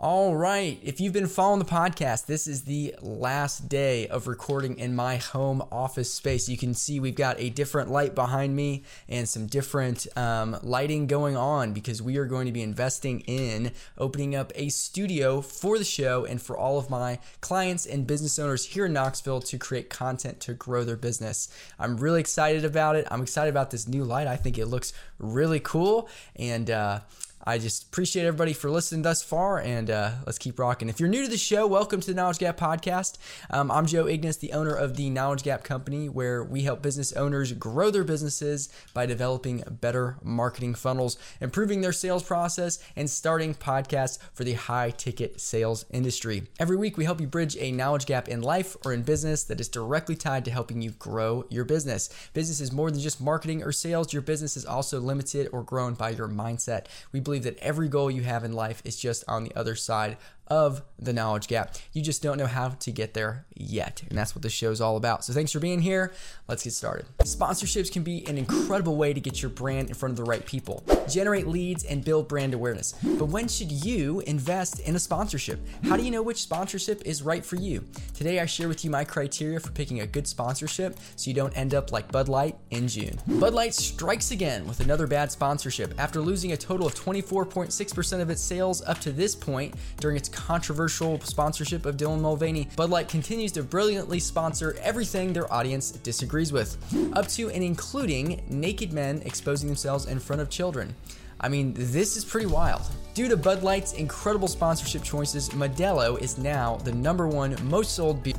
All right. If you've been following the podcast, this is the last day of recording in my home office space. You can see we've got a different light behind me and some different um, lighting going on because we are going to be investing in opening up a studio for the show and for all of my clients and business owners here in Knoxville to create content to grow their business. I'm really excited about it. I'm excited about this new light. I think it looks really cool. And, uh, I just appreciate everybody for listening thus far, and uh, let's keep rocking. If you're new to the show, welcome to the Knowledge Gap Podcast. Um, I'm Joe Ignis, the owner of the Knowledge Gap Company, where we help business owners grow their businesses by developing better marketing funnels, improving their sales process, and starting podcasts for the high ticket sales industry. Every week, we help you bridge a knowledge gap in life or in business that is directly tied to helping you grow your business. Business is more than just marketing or sales, your business is also limited or grown by your mindset. We believe believe that every goal you have in life is just on the other side of the knowledge gap. You just don't know how to get there yet. And that's what this show is all about. So thanks for being here. Let's get started. Sponsorships can be an incredible way to get your brand in front of the right people, generate leads, and build brand awareness. But when should you invest in a sponsorship? How do you know which sponsorship is right for you? Today, I share with you my criteria for picking a good sponsorship so you don't end up like Bud Light in June. Bud Light strikes again with another bad sponsorship after losing a total of 24.6% of its sales up to this point during its controversial sponsorship of Dylan Mulvaney, Bud Light continues to brilliantly sponsor everything their audience disagrees with, up to and including naked men exposing themselves in front of children. I mean, this is pretty wild. Due to Bud Light's incredible sponsorship choices, Modelo is now the number one most sold beer.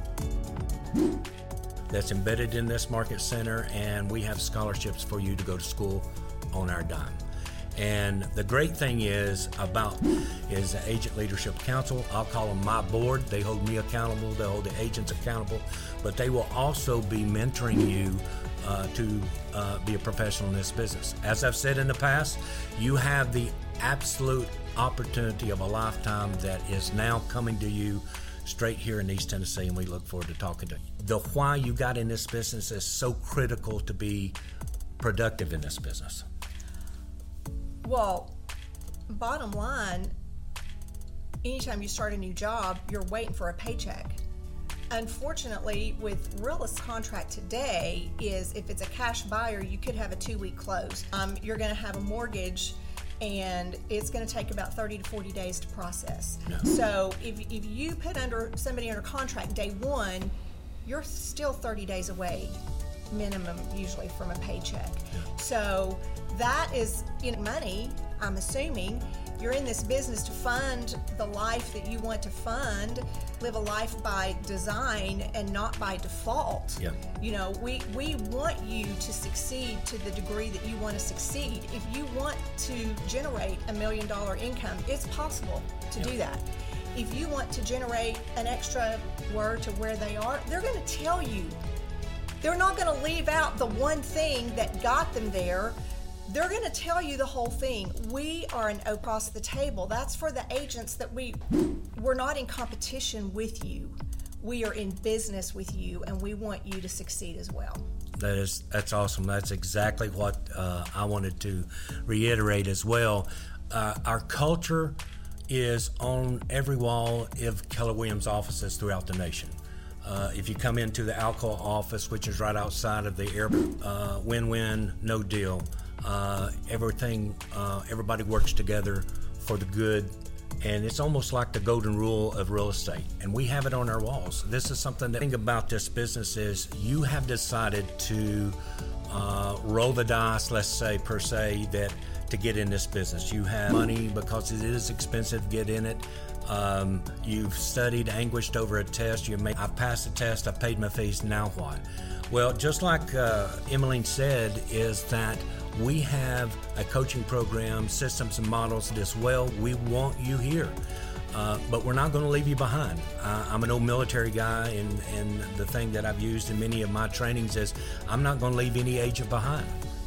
That's embedded in this market center, and we have scholarships for you to go to school on our dime. And the great thing is about is the Agent Leadership Council. I'll call them my board. They hold me accountable. They hold the agents accountable, but they will also be mentoring you uh, to uh, be a professional in this business. As I've said in the past, you have the absolute opportunity of a lifetime that is now coming to you straight here in East Tennessee, and we look forward to talking to you. The why you got in this business is so critical to be productive in this business. Well, bottom line, anytime you start a new job, you're waiting for a paycheck. Unfortunately, with realist contract today, is if it's a cash buyer, you could have a two-week close. Um, you're going to have a mortgage, and it's going to take about 30 to 40 days to process. No. So if, if you put under somebody under contract day one, you're still 30 days away minimum usually from a paycheck. So that is you know, money, I'm assuming. You're in this business to fund the life that you want to fund, live a life by design and not by default. Yeah. You know, we, we want you to succeed to the degree that you want to succeed. If you want to generate a million dollar income, it's possible to yeah. do that. If you want to generate an extra word to where they are, they're going to tell you they're not going to leave out the one thing that got them there. They're going to tell you the whole thing. We are an across the table. That's for the agents that we we're not in competition with you. We are in business with you, and we want you to succeed as well. That is that's awesome. That's exactly what uh, I wanted to reiterate as well. Uh, our culture is on every wall of Keller Williams offices throughout the nation. Uh, if you come into the Alcoa office, which is right outside of the airport, uh, win-win, no deal. Uh, everything, uh, everybody works together for the good, and it's almost like the golden rule of real estate. And we have it on our walls. This is something that thing about this business is you have decided to uh, roll the dice, let's say per se, that to get in this business. You have money because it is expensive to get in it. Um, you've studied, anguished over a test. You may, I passed the test. I paid my fees. Now what? Well, just like uh, Emmeline said, is that we have a coaching program, systems and models as well. We want you here. Uh, but we're not going to leave you behind. Uh, I'm an old military guy, and, and the thing that I've used in many of my trainings is I'm not going to leave any agent behind.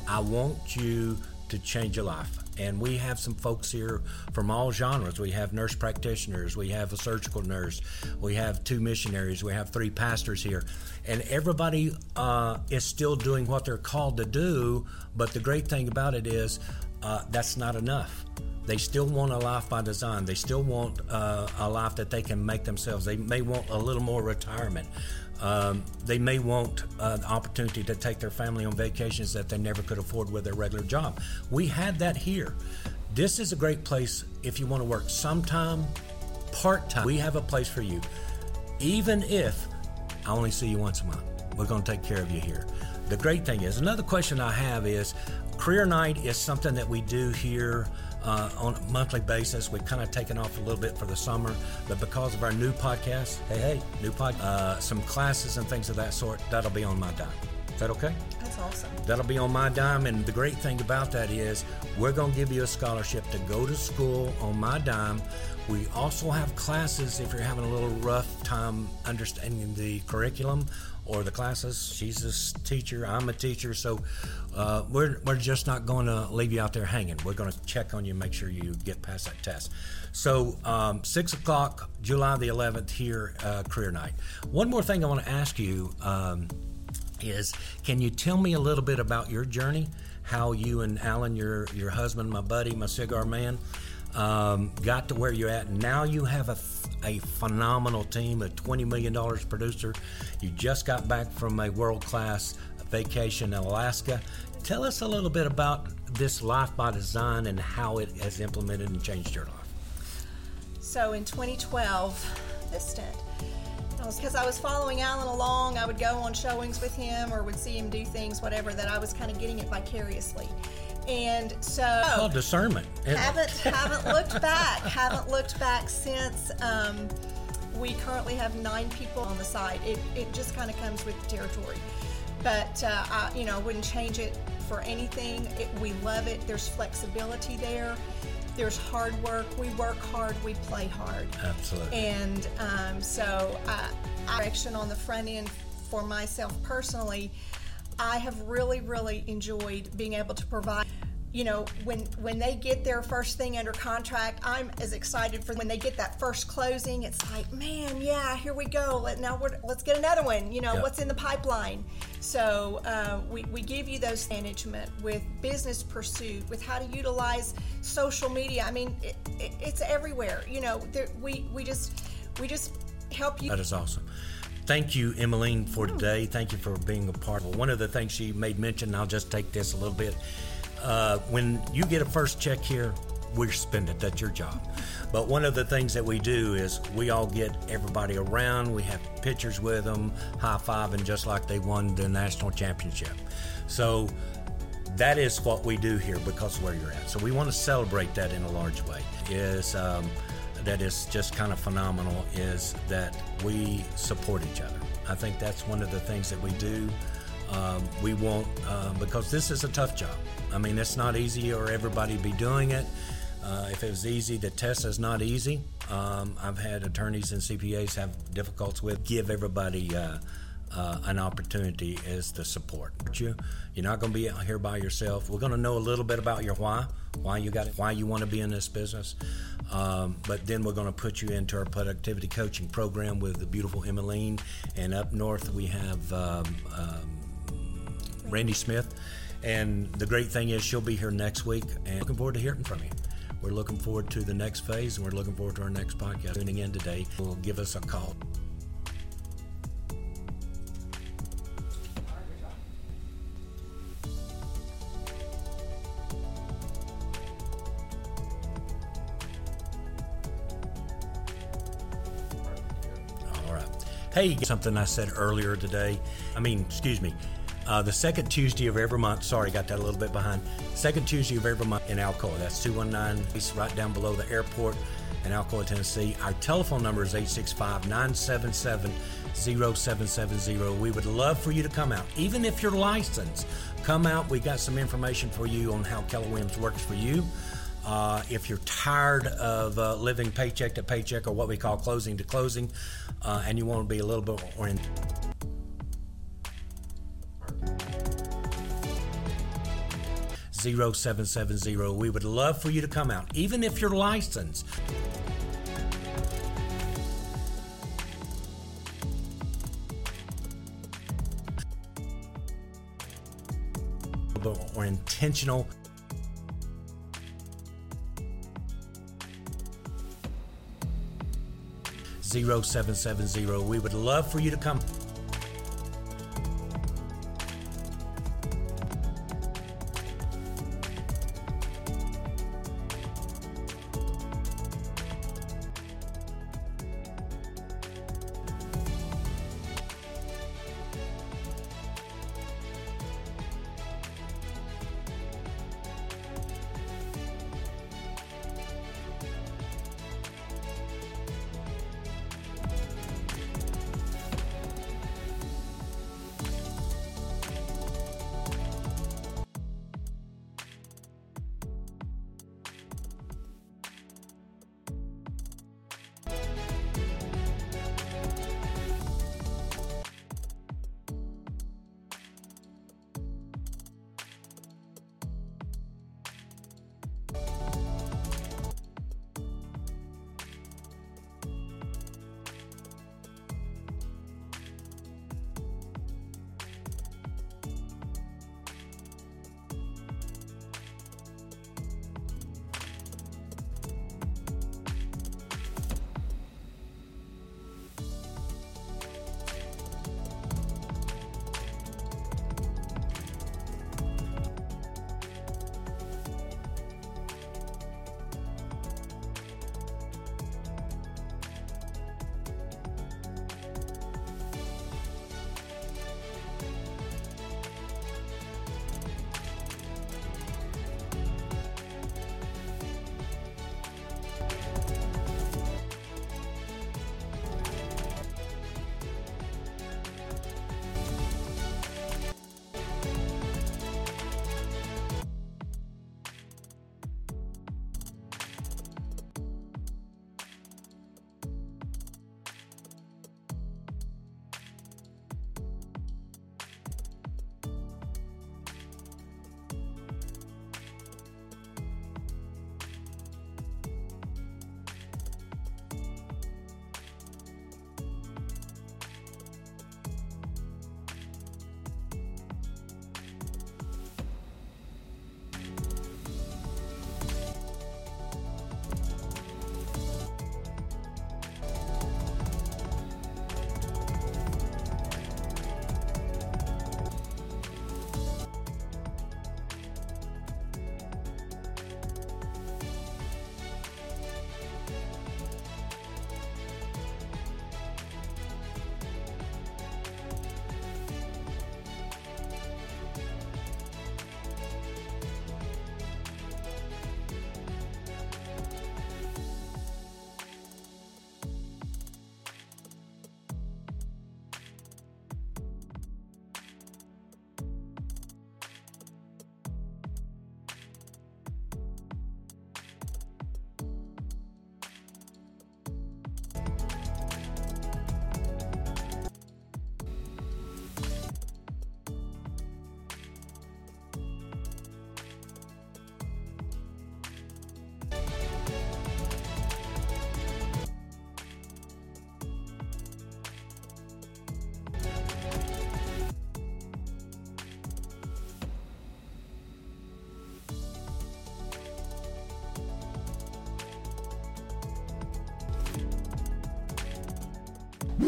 I want you to change your life. And we have some folks here from all genres. We have nurse practitioners, we have a surgical nurse, we have two missionaries, we have three pastors here. And everybody uh, is still doing what they're called to do. But the great thing about it is, uh, that's not enough. They still want a life by design. They still want uh, a life that they can make themselves. They may want a little more retirement. Um, they may want uh, the opportunity to take their family on vacations that they never could afford with their regular job. We had that here. This is a great place if you want to work sometime, part time. We have a place for you. Even if I only see you once a month, we're going to take care of you here. The great thing is, another question I have is career night is something that we do here uh, on a monthly basis. We've kind of taken off a little bit for the summer, but because of our new podcast, hey, hey, new pod, uh, some classes and things of that sort, that'll be on my dime. That okay? That's awesome. That'll be on my dime. And the great thing about that is we're going to give you a scholarship to go to school on my dime. We also have classes if you're having a little rough time understanding the curriculum or the classes. She's a teacher, I'm a teacher, so uh, we're, we're just not going to leave you out there hanging. We're going to check on you, make sure you get past that test. So, um, 6 o'clock, July the 11th, here, uh, career night. One more thing I want to ask you um, is can you tell me a little bit about your journey? How you and Alan, your, your husband, my buddy, my cigar man, um, got to where you're at. Now you have a, a phenomenal team, a $20 million producer. You just got back from a world class vacation in Alaska. Tell us a little bit about this Life by Design and how it has implemented and changed your life. So in 2012, this stint, because I was following Alan along, I would go on showings with him or would see him do things, whatever, that I was kind of getting it vicariously. And so oh, discernment. Haven't haven't looked back. haven't looked back since. Um, we currently have nine people on the site. It, it just kind of comes with the territory. But uh, I, you know, I wouldn't change it for anything. It, we love it. There's flexibility there. There's hard work. We work hard. We play hard. Absolutely. And um, so, uh, direction on the front end for myself personally I have really, really enjoyed being able to provide. You know, when when they get their first thing under contract, I'm as excited for when they get that first closing. It's like, man, yeah, here we go. Let now we're, let's get another one. You know, yep. what's in the pipeline? So uh, we we give you those management with business pursuit, with how to utilize social media. I mean, it, it, it's everywhere. You know, there, we we just we just help you. That is awesome. Thank you, Emmeline, for today. Thank you for being a part. Of it. One of the things she made mention, I'll just take this a little bit. Uh, when you get a first check here, we spend it. That's your job. But one of the things that we do is we all get everybody around. We have pictures with them, high fiving just like they won the national championship. So that is what we do here because where you're at. So we want to celebrate that in a large way. Is um, that is just kind of phenomenal is that we support each other. I think that's one of the things that we do. Um, we want, uh, because this is a tough job. I mean, it's not easy or everybody be doing it. Uh, if it was easy, the test is not easy. Um, I've had attorneys and CPAs have difficulties with. Give everybody uh, uh, an opportunity is the support. You, you're not going to be out here by yourself. We're going to know a little bit about your why, why you got why you want to be in this business. Um, but then we're going to put you into our productivity coaching program with the beautiful Emmeline. And up north we have um, um, Randy Smith. And the great thing is she'll be here next week. And looking forward to hearing from you. We're looking forward to the next phase, and we're looking forward to our next podcast. Tuning in today, will give us a call. All right. Hey, something I said earlier today. I mean, excuse me. Uh, the second Tuesday of every month. Sorry, got that a little bit behind. Second Tuesday of every month in Alcoa. That's 219. It's right down below the airport in Alcoa, Tennessee. Our telephone number is 865 977 0770. We would love for you to come out. Even if you're licensed, come out. We got some information for you on how Keller Williams works for you. Uh, if you're tired of uh, living paycheck to paycheck or what we call closing to closing, uh, and you want to be a little bit more in. 0770. We would love for you to come out, even if you're licensed. or intentional. Zero seven seven zero. We would love for you to come.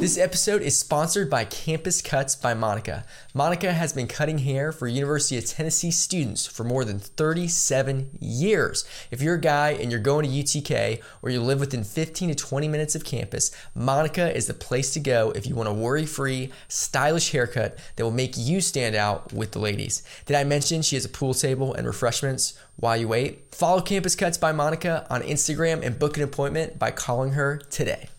This episode is sponsored by Campus Cuts by Monica. Monica has been cutting hair for University of Tennessee students for more than 37 years. If you're a guy and you're going to UTK or you live within 15 to 20 minutes of campus, Monica is the place to go if you want a worry-free, stylish haircut that will make you stand out with the ladies. Did I mention she has a pool table and refreshments while you wait? Follow Campus Cuts by Monica on Instagram and book an appointment by calling her today.